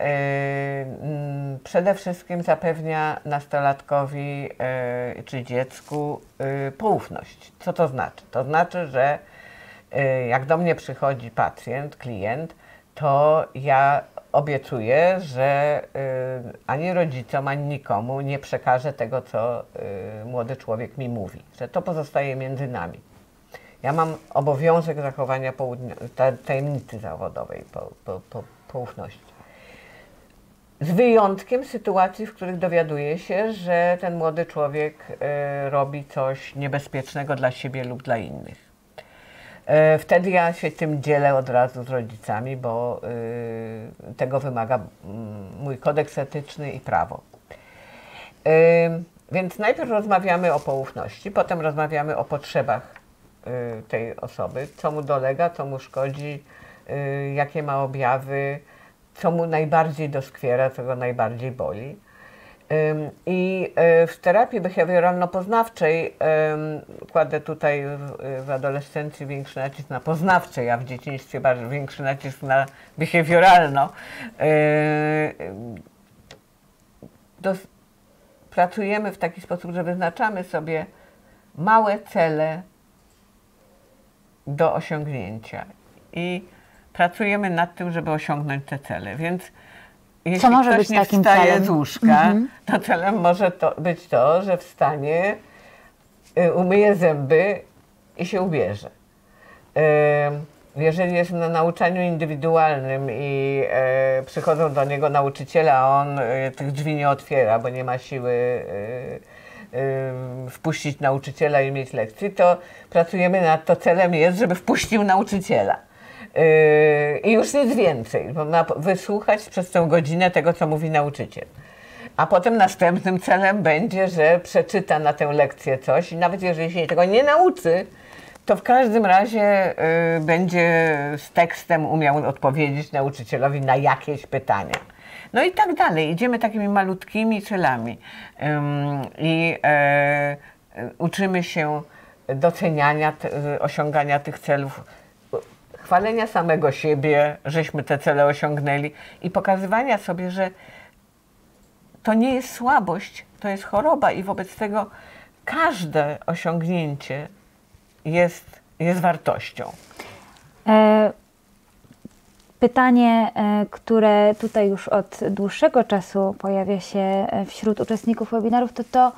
mm, przede wszystkim zapewnia nastolatkowi y, czy dziecku poufność. Co to znaczy? To znaczy, że jak do mnie przychodzi pacjent, klient, to ja obiecuję, że ani rodzicom, ani nikomu nie przekażę tego, co młody człowiek mi mówi, że to pozostaje między nami. Ja mam obowiązek zachowania tajemnicy zawodowej, po, po, po, poufności. Z wyjątkiem sytuacji, w których dowiaduje się, że ten młody człowiek y, robi coś niebezpiecznego dla siebie lub dla innych. Y, wtedy ja się tym dzielę od razu z rodzicami, bo y, tego wymaga mój kodeks etyczny i prawo. Więc najpierw rozmawiamy o poufności, potem rozmawiamy o potrzebach y, tej osoby, co mu dolega, co mu szkodzi, y, jakie ma objawy, co mu najbardziej doskwiera, co go najbardziej boli. I e, w terapii behawioralno-poznawczej kładę tutaj w, adolescencji większy nacisk na poznawcze, a w dzieciństwie bardzo większy nacisk na behawioralno. Do, pracujemy w taki sposób, że wyznaczamy sobie małe cele do osiągnięcia i pracujemy nad tym, żeby osiągnąć te cele. Więc jeśli Co może ktoś być nie takim wstaje celem? z łóżka, mhm. to celem może to być to, że wstanie, y, umyje zęby i się ubierze. Jeżeli jest na nauczaniu indywidualnym i e, przychodzą do niego nauczyciele, a on tych drzwi nie otwiera, bo nie ma siły wpuścić nauczyciela i mieć lekcji, to pracujemy nad to. Celem jest, żeby wpuścił nauczyciela. Yy, I już nic więcej, ma wysłuchać przez tę godzinę tego, co mówi nauczyciel. A potem następnym celem będzie, że przeczyta na tę lekcję coś i nawet jeżeli się tego nie nauczy, to w każdym razie y, będzie z tekstem umiał odpowiedzieć nauczycielowi na jakieś pytania. No i tak dalej. Idziemy takimi malutkimi celami i e, uczymy się doceniania, osiągania tych celów chwalenia samego siebie, żeśmy te cele osiągnęli i pokazywania sobie, że to nie jest słabość, to jest choroba i wobec tego każde osiągnięcie jest, jest wartością. E, pytanie, e, które tutaj już od dłuższego czasu pojawia się e, wśród uczestników webinarów, to to,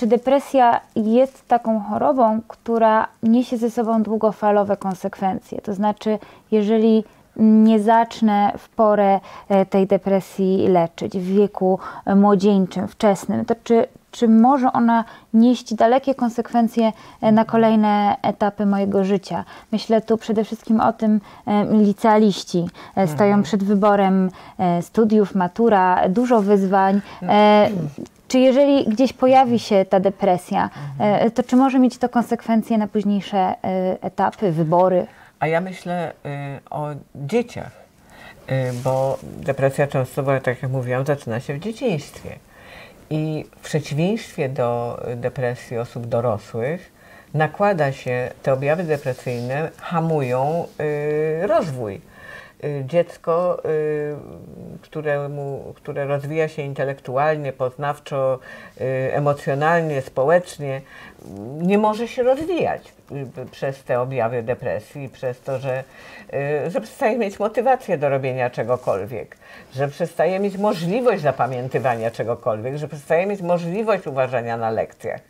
czy depresja jest taką chorobą, która niesie ze sobą długofalowe konsekwencje? To znaczy, jeżeli nie zacznę w porę e, tej depresji leczyć w wieku e, młodzieńczym, wczesnym, to czy, czy może ona nieść dalekie konsekwencje e, na kolejne etapy mojego życia? Myślę tu przede wszystkim o tym, licealiści stoją mhm. przed wyborem studiów, matura, dużo wyzwań. Czy jeżeli gdzieś pojawi się ta depresja, mhm. to czy może mieć to konsekwencje na późniejsze e, etapy, wybory? A ja myślę y, o dzieciach, bo depresja często, tak jak mówiłam, zaczyna się w dzieciństwie. I w przeciwieństwie do depresji osób dorosłych, nakłada się, te objawy depresyjne hamują rozwój dziecko, y, któremu, które rozwija się intelektualnie, poznawczo, y, emocjonalnie, społecznie, nie może się rozwijać przez te objawy depresji, przez to, że, że przestaje mieć motywację do robienia czegokolwiek, że przestaje mieć możliwość zapamiętywania czegokolwiek, że przestaje mieć możliwość uważania na lekcjach.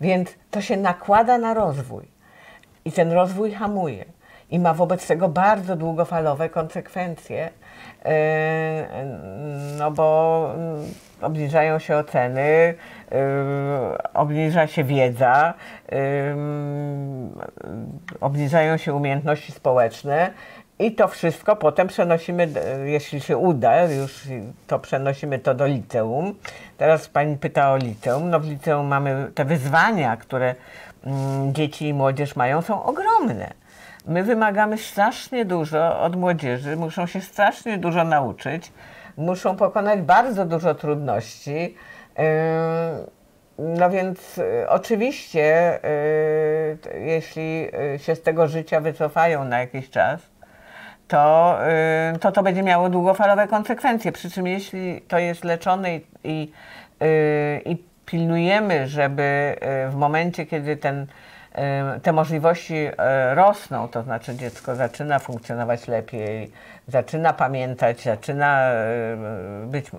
Więc to się nakłada na rozwój i ten rozwój hamuje i ma wobec tego bardzo długofalowe konsekwencje, e, no bo mm, obniżają się oceny, e, obniża się wiedza, e, obniżają się umiejętności społeczne. I to wszystko potem przenosimy, jeśli się uda, już to przenosimy to do liceum. Teraz pani pyta o liceum. No w liceum mamy te wyzwania, które mm, dzieci i młodzież mają, są ogromne My wymagamy strasznie dużo od młodzieży, muszą się strasznie dużo nauczyć, muszą pokonać bardzo dużo trudności. No więc y, oczywiście, y, jeśli y, się z tego życia wycofają na jakiś czas, to to, to będzie miało długofalowe konsekwencje. Przy czym jeśli to jest leczone i, i, i pilnujemy, żeby w momencie, kiedy ten te możliwości e, rosną, to znaczy dziecko zaczyna funkcjonować lepiej, zaczyna pamiętać, zaczyna e, być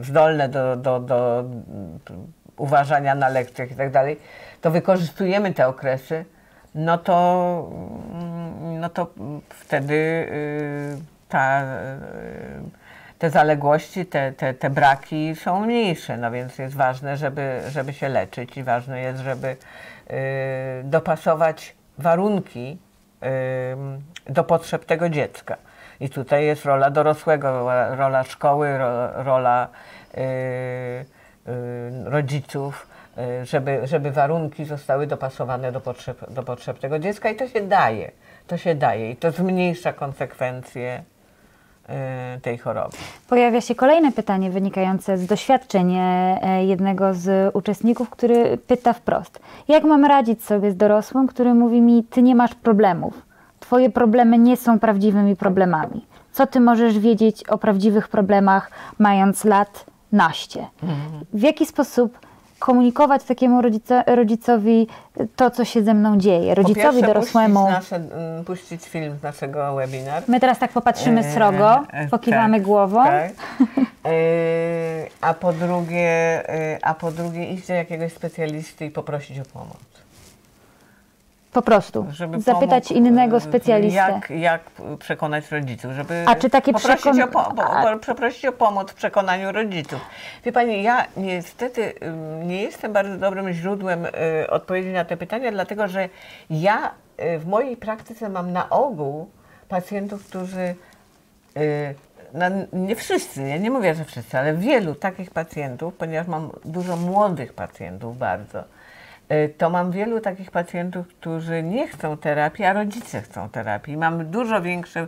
zdolne do, do, do uważania na lekcjach i tak dalej, to wykorzystujemy te okresy, no to, mm, no to wtedy y, ta, y, te zaległości, te, te, te braki są mniejsze, no więc jest ważne, żeby, żeby się leczyć i ważne jest, żeby dopasować warunki y, do potrzeb tego dziecka. I tutaj jest rola dorosłego, rola szkoły, rola y, rodziców, y, żeby, żeby warunki zostały dopasowane do potrzeb, do potrzeb tego dziecka i to się daje. To się daje i to zmniejsza konsekwencje y, tej choroby. Pojawia się kolejne pytanie wynikające z doświadczeń e, jednego z uczestników, który pyta wprost: Jak mam radzić sobie z dorosłym, który mówi mi: Ty nie masz problemów, Twoje problemy nie są prawdziwymi problemami? Co ty możesz wiedzieć o prawdziwych problemach, mając lat naście? W jaki sposób komunikować takiemu rodzica, rodzicowi to, co się ze mną dzieje, rodzicowi dorosłemu. Puścić, nasze, mm, puścić film z naszego webinaru. My teraz tak popatrzymy srogo, e, pokiwamy tak, głową. Tak. *laughs* E, a po drugie, e, a po drugie iść do jakiegoś specjalisty i poprosić o pomoc. Po prostu. Żeby Zapytać pomógł, innego specjalistę. Jak, jak przekonać rodziców, żeby A czy takie poprosić, przekon... o, po, po, poprosić o pomoc w przekonaniu rodziców. Wie Pani, ja niestety nie jestem bardzo dobrym źródłem y, odpowiedzi na te pytania, dlatego że ja y, w mojej praktyce mam na ogół pacjentów, którzy y, no, nie wszyscy, ja nie mówię, że wszyscy, ale wielu takich pacjentów, ponieważ mam dużo młodych pacjentów bardzo, Y, to mam wielu takich pacjentów, którzy nie chcą terapii, a rodzice chcą terapii. Mam dużo większe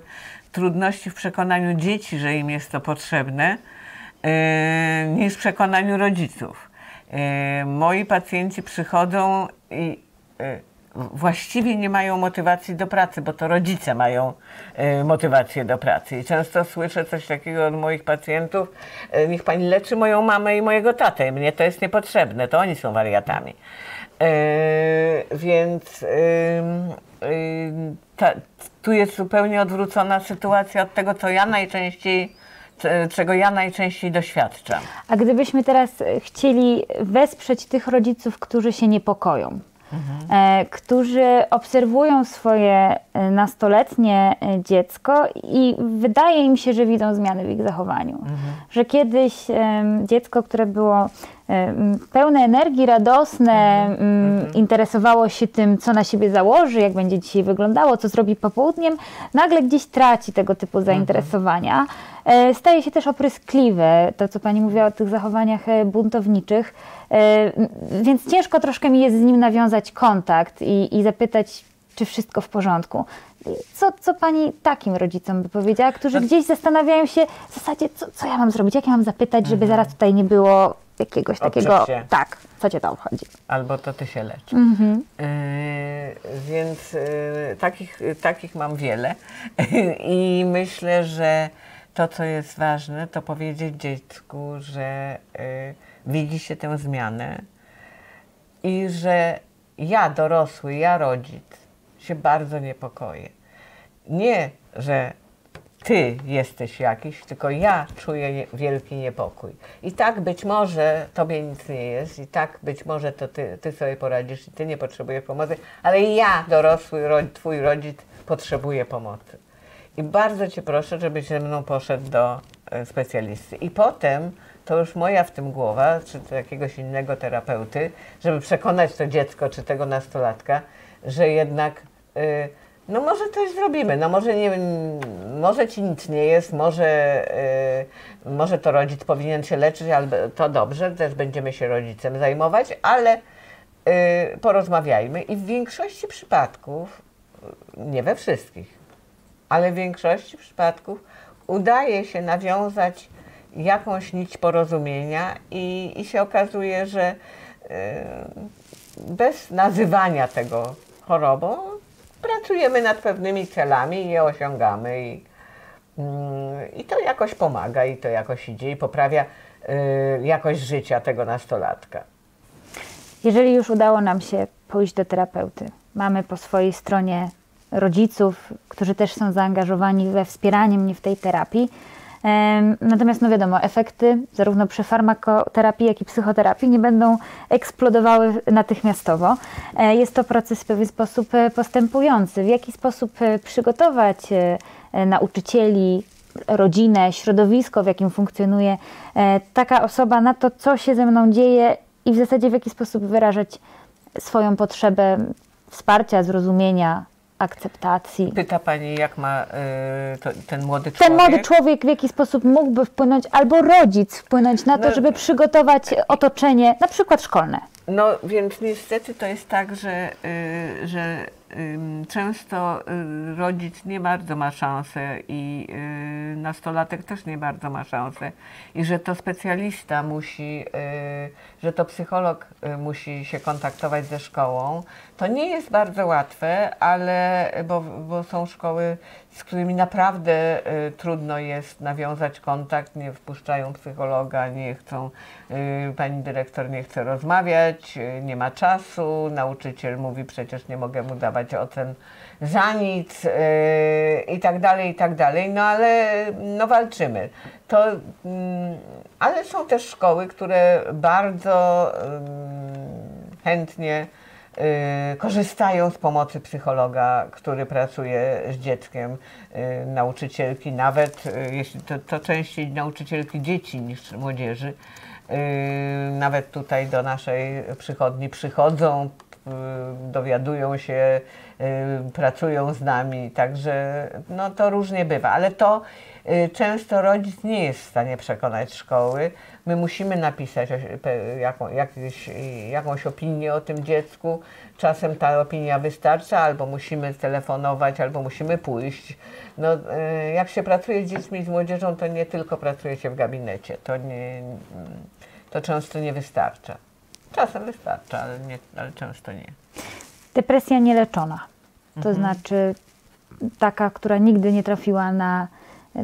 trudności w przekonaniu dzieci, że im jest to potrzebne, y, niż w przekonaniu rodziców. Y, moi pacjenci przychodzą i właściwie nie mają motywacji do pracy, bo to rodzice mają motywację do pracy. I często słyszę coś takiego od moich pacjentów, niech pani leczy moją mamę i mojego tatę, mnie to jest niepotrzebne, to oni są wariatami. E, więc ta, tu jest zupełnie odwrócona sytuacja od tego, co ja najczęściej czego ja najczęściej doświadczam. A gdybyśmy teraz chcieli wesprzeć tych rodziców, którzy się niepokoją, mhm. którzy obserwują swoje e, nastoletnie dziecko i wydaje im się, że widzą zmiany w ich zachowaniu. Mhm. Że kiedyś dziecko, które było pełne energii, radosne, mhm. mhm. interesowało się tym, co na siebie założy, jak będzie dzisiaj wyglądało, co zrobi popołudniem, nagle gdzieś traci tego typu mhm. zainteresowania. E, staje się też opryskliwe, to co Pani mówiła o tych zachowaniach e, buntowniczych, e, więc ciężko troszkę mi jest z nim nawiązać kontakt i, i zapytać, czy wszystko w porządku. Co, co pani takim rodzicom by powiedziała, którzy no gdzieś zastanawiają się w zasadzie, co, co ja mam zrobić, jak ja mam zapytać, żeby mhm. zaraz tutaj nie było jakiegoś takiego, tak, co cię to obchodzi. Albo to ty się lecz. Mhm. Yy, więc yy, takich, takich mam wiele *laughs* i myślę, że to, co jest ważne, to powiedzieć dziecku, że yy, widzi się tę zmianę i że ja, dorosły, ja, rodzic, się bardzo niepokoję. Nie, że ty jesteś jakiś, tylko ja czuję wielki niepokój. I tak być może tobie nic nie jest, i tak być może to ty, ty sobie poradzisz i ty nie potrzebujesz pomocy, ale ja, dorosły, twój rodzic, potrzebuję pomocy. I bardzo cię proszę, żebyś ze mną poszedł do e, specjalisty. I potem to już moja w tym głowa, czy to jakiegoś innego terapeuty, żeby przekonać to dziecko, czy tego nastolatka, że jednak. Yy, no może coś zrobimy, no może, nie, może ci nic nie jest, może, yy, może to rodzic powinien się leczyć, ale to dobrze, też będziemy się rodzicem zajmować, ale yy, porozmawiajmy i w większości przypadków, nie we wszystkich, ale w większości przypadków udaje się nawiązać jakąś nić porozumienia i, i się okazuje, że yy, bez nazywania tego chorobą pracujemy nad pewnymi celami i je osiągamy i, mm, i to jakoś pomaga i to jakoś idzie i poprawia y, jakość życia tego nastolatka. Jeżeli już udało nam się pójść do terapeuty, mamy po swojej stronie rodziców, którzy też są zaangażowani we wspieranie mnie w tej terapii, Natomiast, no wiadomo, efekty zarówno przy farmakoterapii, jak i psychoterapii nie będą eksplodowały natychmiastowo. E, jest to proces w pewien sposób e, postępujący. W jaki sposób e, przygotować nauczycieli, rodzinę, środowisko, w jakim funkcjonuje taka osoba na to, co się ze mną dzieje i w zasadzie w jaki sposób wyrażać swoją potrzebę wsparcia, zrozumienia, akceptacji. Pyta Pani, jak ma y, to, ten młody człowiek? Ten młody człowiek w jaki sposób mógłby wpłynąć, albo rodzic wpłynąć na to, No. żeby przygotować otoczenie, na przykład szkolne. No więc niestety to jest tak, że, y, że ym, często y, rodzic nie bardzo ma szansę i y, nastolatek też nie bardzo ma szansę i że to specjalista musi, y, że to psycholog y, musi się kontaktować ze szkołą. To nie jest bardzo łatwe, ale bo, bo są szkoły, z którymi naprawdę y, trudno jest nawiązać kontakt, nie wpuszczają psychologa, nie chcą, y, pani dyrektor nie chce rozmawiać, y, nie ma czasu, nauczyciel mówi przecież nie mogę mu dawać ocen za nic y, i tak dalej, i tak dalej, no ale no walczymy. To, mm, ale są też szkoły, które bardzo chętnie korzystają z pomocy psychologa, który pracuje z dzieckiem, y, nauczycielki, nawet y, jeśli to, to częściej nauczycielki dzieci niż młodzieży. y, Nawet tutaj do naszej przychodni przychodzą, y, dowiadują się, y, pracują z nami, także no to różnie bywa, ale to y, często rodzic nie jest w stanie przekonać szkoły. My musimy napisać pe- jaką, jakieś, jakąś opinię o tym dziecku. Czasem ta opinia wystarcza, albo musimy telefonować, albo musimy pójść. No, y, jak się pracuje z dziećmi i z młodzieżą, to nie tylko pracuje się w gabinecie. To, nie, to często nie wystarcza. Czasem wystarcza, ale, nie, ale często nie. Depresja nieleczona, to Mhm. znaczy taka, która nigdy nie trafiła na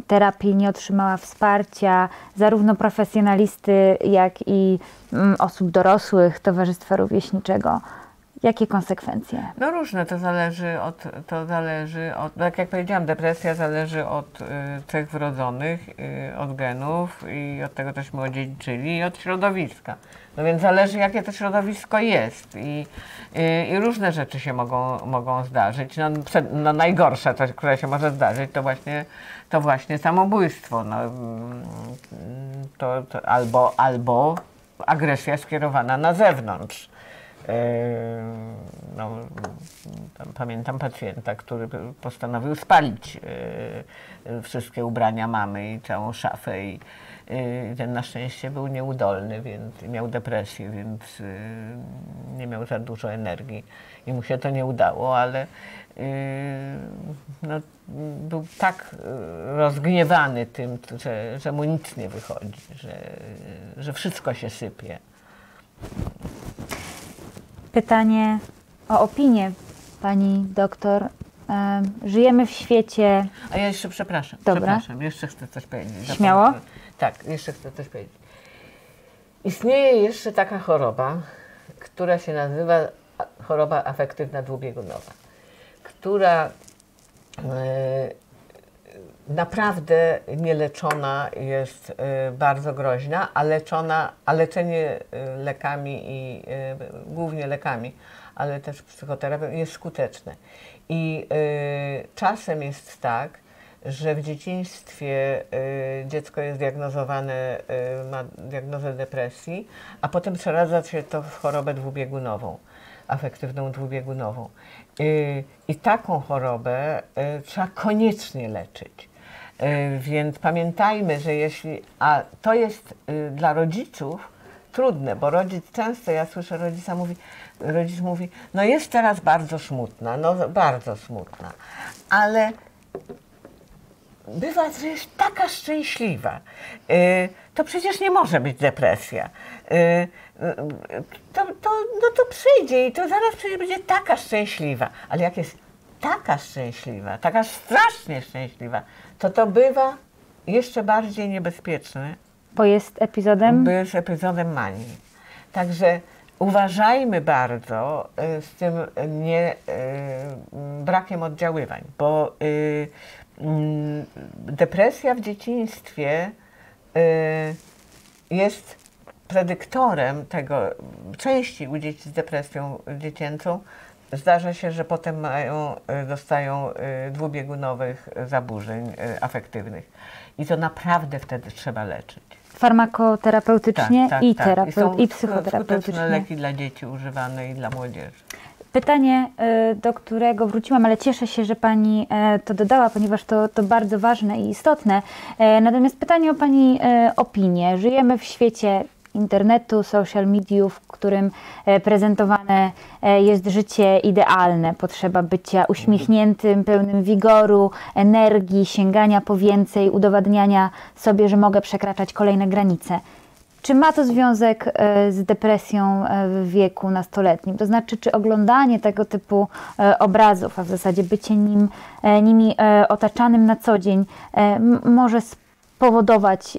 terapię, nie otrzymała wsparcia zarówno profesjonalisty, jak i mm, osób dorosłych, towarzystwa rówieśniczego. Jakie konsekwencje? No różne, to zależy od, to zależy od, tak jak powiedziałam, depresja zależy od y, cech wrodzonych, y, od genów i od tego też młodzieńczyli i od środowiska. No więc zależy jakie to środowisko jest i, y, i różne rzeczy się mogą, mogą zdarzyć. No, no najgorsze, to, które się może zdarzyć, to właśnie, to właśnie samobójstwo. No, mm, to, to albo, albo agresja skierowana na zewnątrz. Yy, no, tam pamiętam pacjenta, który postanowił spalić yy, wszystkie ubrania mamy i całą szafę i yy, ten na szczęście był nieudolny, więc miał depresję, więc nie miał za dużo energii i mu się to nie udało, ale no, był tak rozgniewany tym, że, że mu nic nie wychodzi, że, że wszystko się sypie. Pytanie o opinię pani doktor. Em, Żyjemy w świecie. A ja jeszcze przepraszam. Dobra. Przepraszam, jeszcze chcę coś powiedzieć. Śmiało? Zapomniałam. Tak, jeszcze chcę coś powiedzieć. Istnieje jeszcze taka choroba, która się nazywa choroba afektywna dwubiegunowa, która e, naprawdę nieleczona jest e, bardzo groźna, a leczona, a leczenie e, lekami i e, głównie lekami, ale też psychoterapią jest skuteczne. I czasem jest tak, że w dzieciństwie dziecko jest diagnozowane, ma diagnozę depresji, a potem przeradza się to w chorobę dwubiegunową, afektywną dwubiegunową. Y, I taką chorobę y, trzeba koniecznie leczyć. Y, Więc pamiętajmy, że jeśli, a to jest y, dla rodziców trudne, bo rodzic często, ja słyszę rodzica mówi, rodzic mówi, no jest teraz bardzo smutna, no bardzo smutna, ale bywa, że jest taka szczęśliwa. Y, to przecież nie może być depresja. Y, to, to, no to przyjdzie i to zaraz przecież będzie taka szczęśliwa. Ale jak jest taka szczęśliwa, taka strasznie szczęśliwa, to to bywa jeszcze bardziej niebezpieczne, Bo jest epizodem. by z epizodem manii. Także uważajmy bardzo y, z tym nie, y, brakiem oddziaływań, bo y, mm, depresja w dzieciństwie jest predyktorem tego, częściej u dzieci z depresją dziecięcą zdarza się, że potem mają, y, dostają y, dwubiegunowych zaburzeń y, afektywnych. I to naprawdę wtedy trzeba leczyć. Farmakoterapeutycznie i, I terapeut, są i skuteczne psychoterapeutycznie. leki dla dzieci używane i dla młodzieży. Pytanie, do którego wróciłam, ale cieszę się, że Pani e, to dodała, ponieważ to, to bardzo ważne i istotne. E, natomiast pytanie o Pani e, opinię. Żyjemy w świecie internetu, social mediów, w którym prezentowane jest życie idealne, potrzeba bycia uśmiechniętym, pełnym wigoru, energii, sięgania po więcej, udowadniania sobie, że mogę przekraczać kolejne granice. Czy ma to związek e, z depresją e, w wieku nastoletnim? To znaczy, czy oglądanie tego typu e, obrazów, a w zasadzie bycie nim, nimi otaczanym na co dzień, może spowodować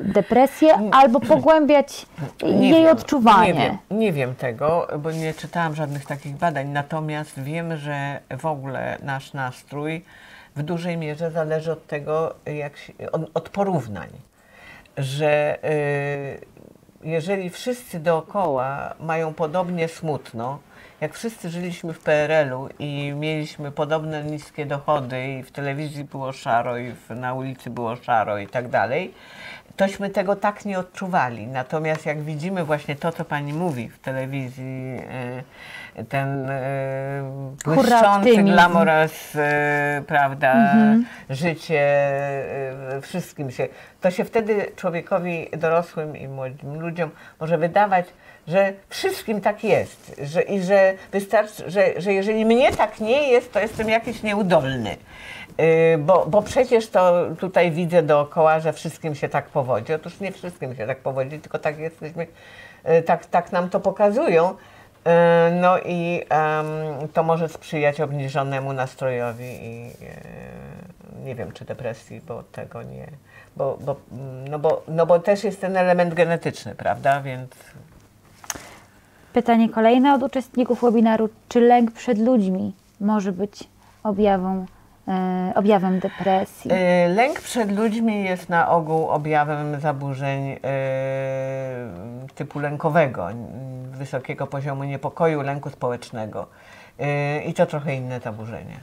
depresję albo pogłębiać nie jej wiem, odczuwanie? Nie wiem, nie wiem tego, bo nie czytałam żadnych takich badań. Natomiast wiem, że w ogóle nasz nastrój w dużej mierze zależy od tego, jak się, od, od porównań że y, jeżeli wszyscy dookoła mają podobnie smutno, jak wszyscy żyliśmy w PRL-u i mieliśmy podobne niskie dochody i w telewizji było szaro i na ulicy było szaro i tak dalej, tośmy tego tak nie odczuwali. Natomiast jak widzimy właśnie to, co pani mówi w telewizji, e, ten e, błyszczący glamorous, e, prawda, mhm. życie, wszystkim się, to się wtedy człowiekowi dorosłym i młodym ludziom może wydawać, że wszystkim tak jest, że, i że wystarczy, że, że jeżeli mnie tak nie jest, to jestem jakiś nieudolny. Yy, bo, bo przecież to tutaj widzę dookoła, że wszystkim się tak powodzi. Otóż nie wszystkim się tak powodzi, tylko tak jesteśmy, yy, tak, tak nam to pokazują. Yy, no i to może sprzyjać obniżonemu nastrojowi i nie wiem, czy depresji, bo tego nie. Bo, bo, no, bo, no bo też jest ten element genetyczny, prawda? Więc. Pytanie kolejne od uczestników webinaru. Czy lęk przed ludźmi może być objawą E, objawem depresji? E, lęk przed ludźmi jest na ogół objawem zaburzeń e, typu lękowego, wysokiego poziomu niepokoju, lęku społecznego. I to trochę inne zaburzenie.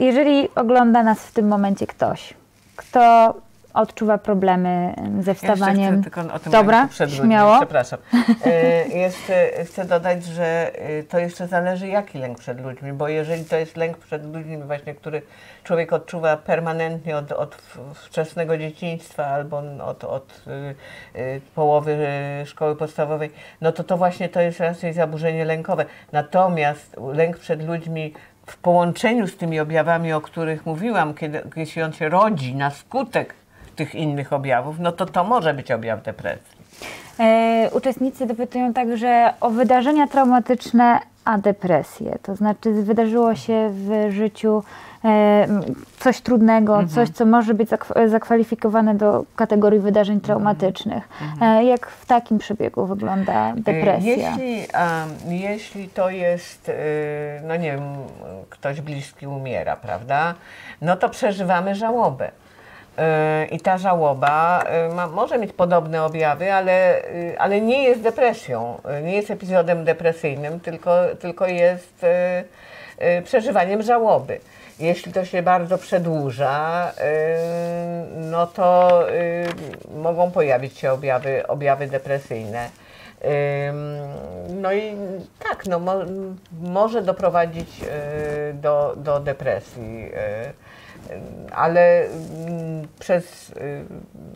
Jeżeli ogląda nas w tym momencie ktoś, kto odczuwa problemy ze wstawaniem. Chcę tylko o tym Dobra, śmiało. Przepraszam. E, jeszcze chcę dodać, że e, to jeszcze zależy jaki lęk przed ludźmi, bo jeżeli to jest lęk przed ludźmi właśnie, który człowiek odczuwa permanentnie od, od wczesnego dzieciństwa albo od, od y, połowy szkoły podstawowej, no to to właśnie to jest raczej zaburzenie lękowe. Natomiast lęk przed ludźmi w połączeniu z tymi objawami, o których mówiłam, kiedy, jeśli on się rodzi na skutek tych innych objawów, no to to może być objaw depresji. E, uczestnicy dopytują także o wydarzenia traumatyczne, a depresję. To znaczy wydarzyło się w życiu e, coś trudnego, mhm. coś, co może być zakwalifikowane do kategorii wydarzeń mhm. traumatycznych. Mhm. E, jak w takim przebiegu wygląda e, depresja? Jeśli, jeśli to jest, e, no nie wiem, ktoś bliski umiera, prawda, no to przeżywamy żałobę. I ta żałoba y, ma, może mieć podobne objawy, ale, y, ale nie jest depresją, y, nie jest epizodem depresyjnym, tylko, tylko jest przeżywaniem żałoby. Jeśli to się bardzo przedłuża, no to mogą pojawić się objawy, objawy depresyjne. No i tak, no, mo, może doprowadzić do, do depresji ale mm, przez y,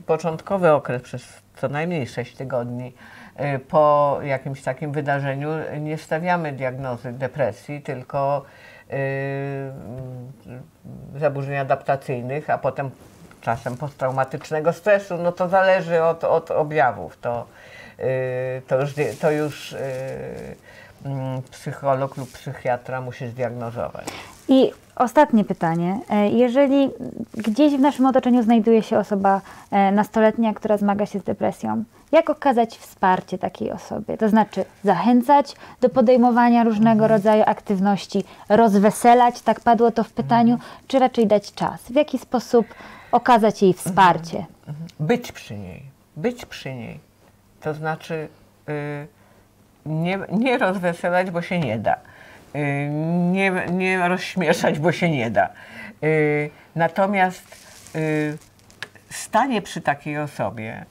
początkowy okres, przez co najmniej 6 tygodni, y, po jakimś takim wydarzeniu nie stawiamy diagnozy depresji, tylko y, zaburzeń adaptacyjnych, a potem czasem posttraumatycznego stresu, no to zależy od, od objawów. To, to już, to już mm, psycholog lub psychiatra musi zdiagnozować. I Ostatnie pytanie. E, jeżeli gdzieś w naszym otoczeniu znajduje się osoba e, nastoletnia, która zmaga się z depresją, jak okazać wsparcie takiej osobie? To znaczy zachęcać do podejmowania różnego mhm. rodzaju aktywności, rozweselać, tak padło to w pytaniu, mhm. czy raczej dać czas? W jaki sposób okazać jej wsparcie? Mhm. Być przy niej. Być przy niej. To znaczy yy, nie, nie rozweselać, bo się nie da Y, nie, nie rozśmieszać, bo się nie da. Y, natomiast y, stanie przy takiej osobie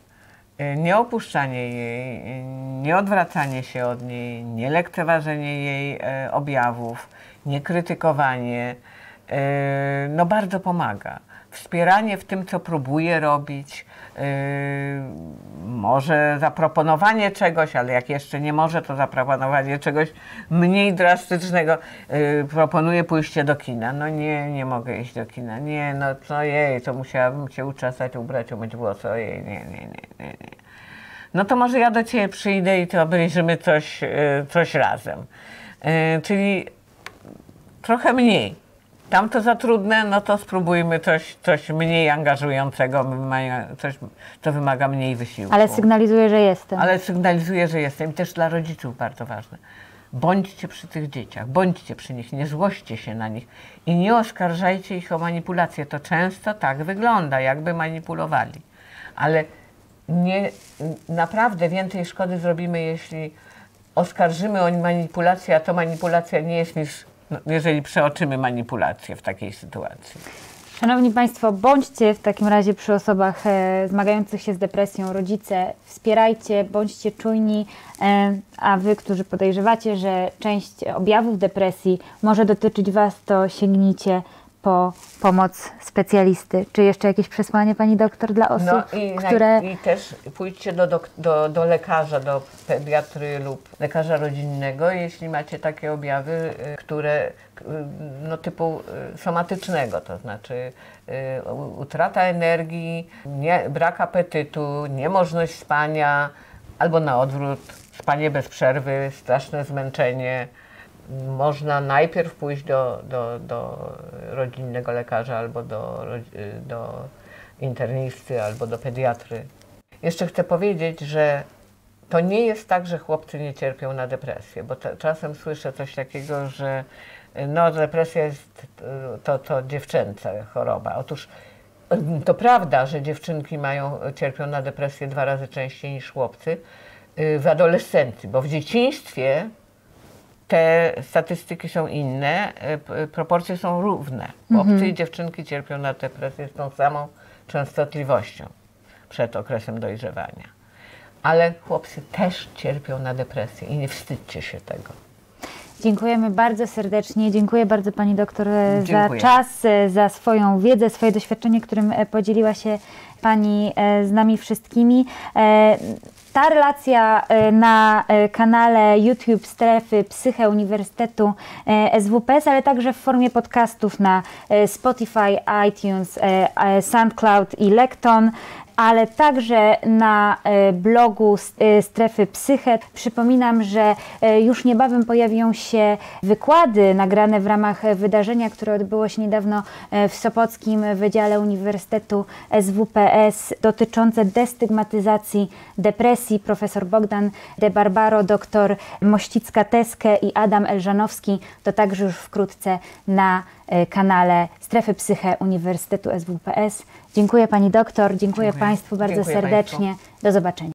nie opuszczanie jej, nie odwracanie się od niej, nie lekceważenie jej objawów, nie krytykowanie, no bardzo pomaga. Wspieranie w tym, co próbuje robić, może zaproponowanie czegoś, ale jak jeszcze nie może, to zaproponowanie czegoś mniej drastycznego. Proponuję pójście do kina. No nie, nie mogę iść do kina. Nie, no co jej, to musiałabym się uczesać, ubrać, umyć włosy. Ojej, nie, nie, nie, nie, nie. No to może ja do Ciebie przyjdę i to obejrzymy coś, coś razem. Czyli trochę mniej. Tam to za trudne, no to spróbujmy coś, coś mniej angażującego, coś, co wymaga mniej wysiłku. Ale sygnalizuje, że jestem. Ale sygnalizuje, że jestem. I też dla rodziców bardzo ważne. Bądźcie przy tych dzieciach, bądźcie przy nich, nie złoście się na nich i nie oskarżajcie ich o manipulację. To często tak wygląda, jakby manipulowali. Ale nie, naprawdę więcej szkody zrobimy, jeśli oskarżymy o manipulację, a to manipulacja nie jest niż jeżeli przeoczymy manipulację w takiej sytuacji. Szanowni Państwo, bądźcie w takim razie przy osobach e, zmagających się z depresją, rodzice, wspierajcie, bądźcie czujni, e, a Wy, którzy podejrzewacie, że część objawów depresji może dotyczyć Was, to sięgnijcie po pomoc specjalisty. Czy jeszcze jakieś przesłanie Pani doktor dla osób, no i, które... I też pójdźcie do, do, do lekarza, do pediatry lub lekarza rodzinnego, jeśli macie takie objawy, y, które y, no, typu y, somatycznego, to znaczy utrata energii, nie, brak apetytu, niemożność spania, albo na odwrót, spanie bez przerwy, straszne zmęczenie, można najpierw pójść do, do, do rodzinnego lekarza albo do, do internisty, albo do pediatry. Jeszcze chcę powiedzieć, że to nie jest tak, że chłopcy nie cierpią na depresję, bo czasem słyszę coś takiego, że no, depresja jest to, to dziewczęca choroba. Otóż to prawda, że dziewczynki mają, cierpią na depresję dwa razy częściej niż chłopcy y, w adolescencji, bo w dzieciństwie te statystyki są inne, e, proporcje są równe. Chłopcy mhm. i dziewczynki cierpią na depresję z tą samą częstotliwością przed okresem dojrzewania. Ale chłopcy też cierpią na depresję i nie wstydźcie się tego. Dziękujemy bardzo serdecznie. Dziękuję bardzo Pani doktor e, Dziękuję. za czas, e, za swoją wiedzę, swoje doświadczenie, którym podzieliła się Pani z nami wszystkimi. Ta relacja e, na e, kanale YouTube Strefy Psyche Uniwersytetu e, SWPS, ale także w formie podcastów na Spotify, iTunes, SoundCloud i Lekton ale także na e, blogu e, Strefy Psyche. Przypominam, że e, już niebawem pojawią się wykłady nagrane w ramach wydarzenia, które odbyło się niedawno w Sopockim Wydziale Uniwersytetu SWPS dotyczące destygmatyzacji depresji. Profesor Bogdan De Barbaro, doktor Mościcka-Teskę i Adam Elżanowski to także już wkrótce na kanale Strefy Psyche Uniwersytetu SWPS. Dziękuję Pani doktor, dziękuję, dziękuję. Państwu bardzo dziękuję serdecznie. Państwu. Do zobaczenia.